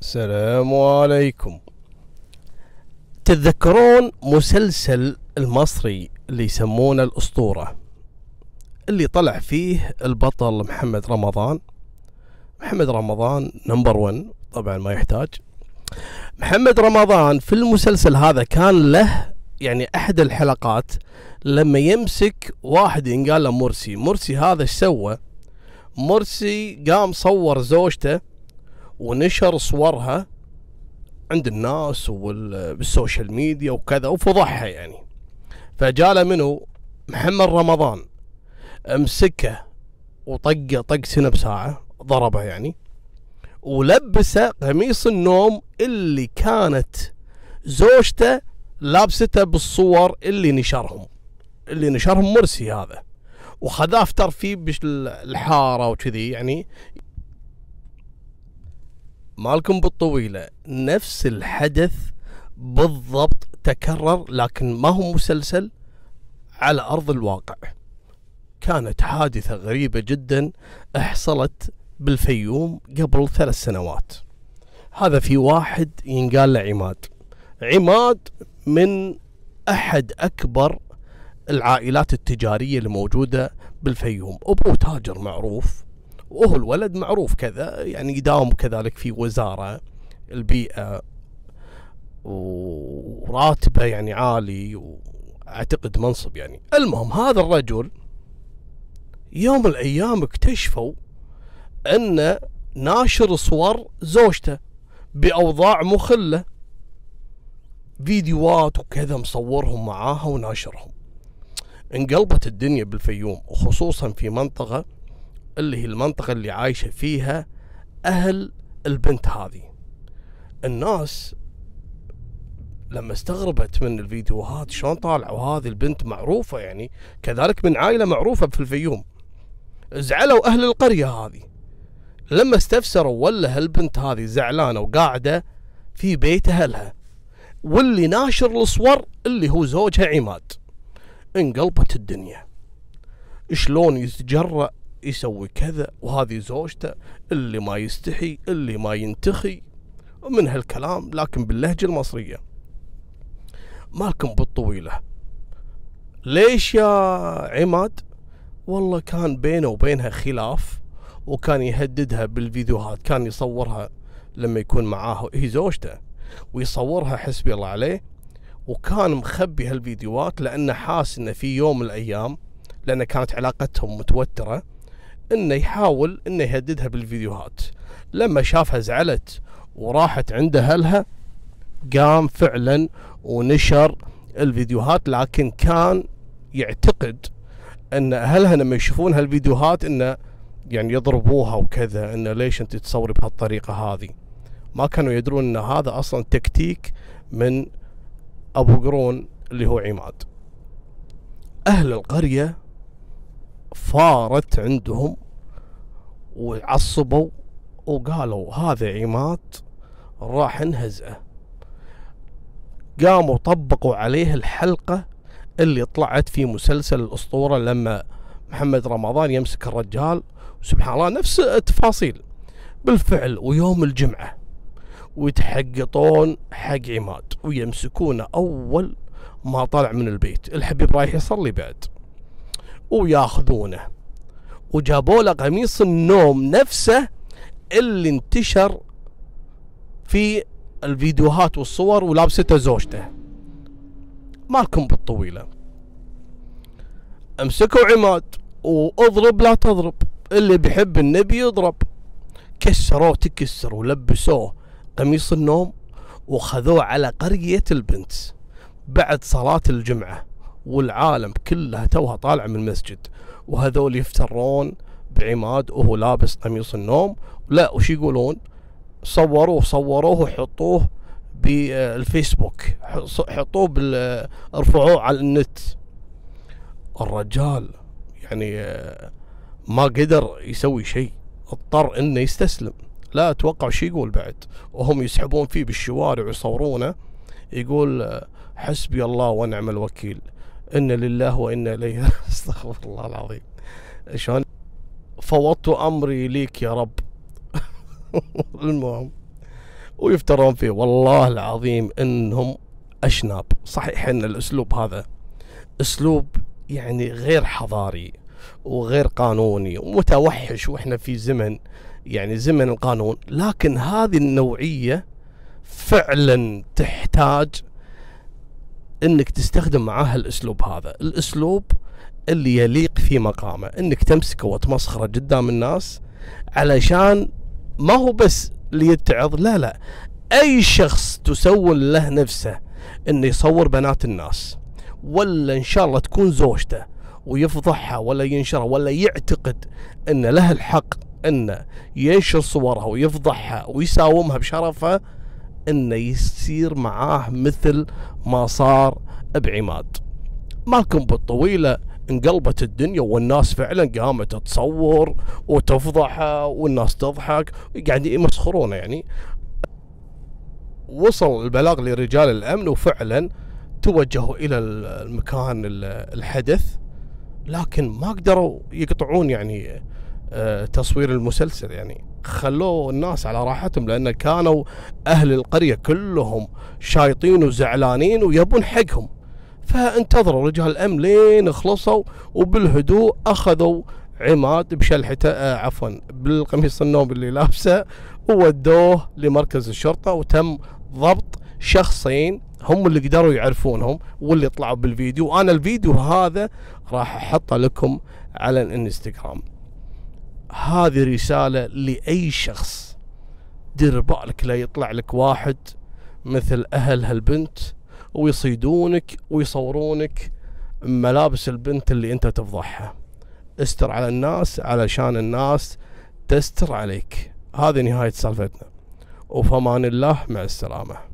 السلام عليكم. تتذكرون مسلسل المصري اللي يسمونه الأسطورة اللي طلع فيه البطل محمد رمضان. محمد رمضان نمبر ون طبعا ما يحتاج. محمد رمضان في المسلسل هذا كان له يعني أحد الحلقات لما يمسك واحد ينقال له مرسي. مرسي هذا إيش سوى؟ مرسي قام صور زوجته ونشر صورها عند الناس وبالسوشيال ميديا وكذا وفضحها يعني. فجاله منه محمد رمضان امسكه وطقه طق سنه بساعة ضربه يعني ولبسه قميص النوم اللي كانت زوجته لابسته بالصور اللي نشرهم اللي نشرهم مرسي هذا. وخذاه افتر فيه بالحارة وكذي يعني مالكم بالطويلة. نفس الحدث بالضبط تكرر لكن ما هو مسلسل؟ على أرض الواقع. كانت حادثة غريبة جدا حصلت بالفيوم قبل ثلاث سنوات. هذا في واحد ينقال له عماد. عماد من أحد أكبر العائلات التجارية الموجودة بالفيوم. ابوه تاجر معروف وهو الولد معروف كذا يعني يداوم كذلك في وزارة البيئة وراتبه يعني عالي وأعتقد منصب يعني. المهم هذا الرجل يوم الأيام اكتشفوا أن ناشر صور زوجته بأوضاع مخلة فيديوهات وكذا مصورهم معاها وناشرهم. انقلبت الدنيا بالفيوم وخصوصا في منطقة اللي هي المنطقة اللي عايشة فيها أهل البنت هذه. الناس لما استغربت من الفيديوهات شلون طالعوا؟ هذه البنت معروفة يعني كذلك من عائلة معروفة في الفيوم. زعلوا أهل القرية هذه. لما استفسروا ولا هالبنت هذه زعلانة وقاعدة في بيت أهلها. واللي ناشر الصور اللي هو زوجها عماد. انقلبت الدنيا. شلون يتجرأ يسوي كذا وهذه زوجته اللي ما يستحي اللي ما ينتخي من هالكلام لكن باللهجة المصرية. مالكم بالطويلة. ليش يا عماد؟ والله كان بينه وبينها خلاف وكان يهددها بالفيديوهات كان يصورها لما يكون معاه هي زوجته ويصورها حسبي الله عليه وكان مخبي هالفيديوهات لأنه حاس إنه في يوم من الأيام لأن كانت علاقتهم متوترة إنه يحاول إنه يهددها بالفيديوهات. لما شافها زعلت وراحت عند أهلها قام فعلا ونشر الفيديوهات لكن كان يعتقد إن أهلها لما يشوفون هالفيديوهات انه يعني يضربوها وكذا انه ليش أنت تصوري بهالطريقة هذه؟ ما كانوا يدرون إن هذا أصلا تكتيك من أبو قرون اللي هو عماد. أهل القرية فارت عندهم وعصبوا وقالوا هذا عماد راح نهزئه قاموا طبقوا عليه الحلقة اللي طلعت في مسلسل الأسطورة لما محمد رمضان يمسك الرجال. سبحان الله نفس التفاصيل بالفعل ويوم الجمعة ويتحقطون حق عماد ويمسكونه أول ما طلع من البيت. الحبيب رايح يصلي بعد. وياخذونه. وجابوا له قميص النوم نفسه اللي انتشر في الفيديوهات والصور ولابسته زوجته. مالكم بالطويلة. امسكوا عماد واضرب لا تضرب. اللي بيحب النبي يضرب. كسروه تكسر ولبسوه قميص النوم وخذوه على قرية البنت بعد صلاة الجمعة. والعالم كلها توها طالعة من المسجد وهذول يفترون بعماد وهو لابس قميص النوم. لا وش يقولون؟ صوروه صوروه وحطوه بالفيسبوك حطوه بال ارفعوه على النت. الرجال يعني ما قدر يسوي شيء. اضطر إنه يستسلم. لا أتوقع شو يقول بعد؟ وهم يسحبون فيه بالشوارع ويصورونه يقول حسبي الله ونعم الوكيل. إن لله وإنا إليه استغفر الله العظيم. شلون؟ فوضت أمري ليك يا رب. المهم ويفترون فيه. والله العظيم إنهم اشناب صحيح إن الأسلوب هذا أسلوب يعني غير حضاري وغير قانوني ومتوحش وإحنا في زمن يعني زمن القانون. لكن هذه النوعية فعلا تحتاج إنك تستخدم معاها الأسلوب هذا. الأسلوب اللي يليق في مقامه. إنك تمسكه وتمسخره قدام الناس علشان ما هو بس ليتعظ لا لا. أي شخص تسول له نفسه إنه يصور بنات الناس ولا إن شاء الله تكون زوجته ويفضحها ولا ينشرها ولا يعتقد إن له الحق إنه ينشر صورها ويفضحها ويساومها بشرفها إنه يصير معاه مثل ما صار بعماد. مالكم بالطويله انقلبت الدنيا والناس فعلا قامت تصور وتفضحه والناس تضحك قاعدين يمسخرونه يعني. وصل البلاغ لرجال الأمن وفعلا توجهوا إلى المكان الحدث لكن ما قدروا يقطعون يعني تصوير المسلسل يعني خلوه الناس على راحتهم لأن كانوا أهل القرية كلهم شايطين وزعلانين ويبون حقهم. فانتظروا رجال الأمن لين خلصوا وبالهدوء أخذوا عماد بشلحته آه عفوا بالقميص النوم اللي لابسه وودوه لمركز الشرطة وتم ضبط شخصين هم اللي قدروا يعرفونهم واللي طلعوا بالفيديو. وأنا الفيديو هذا راح أحطه لكم على الإنستغرام. هذه رسالة لأي شخص. دير بالك لا يطلع لك واحد مثل أهل هالبنت ويصيدونك ويصورونك ملابس البنت اللي أنت تفضحها. استر على الناس علشان الناس تستر عليك. هذه نهاية سالفتنا. وفمان الله مع السلامة.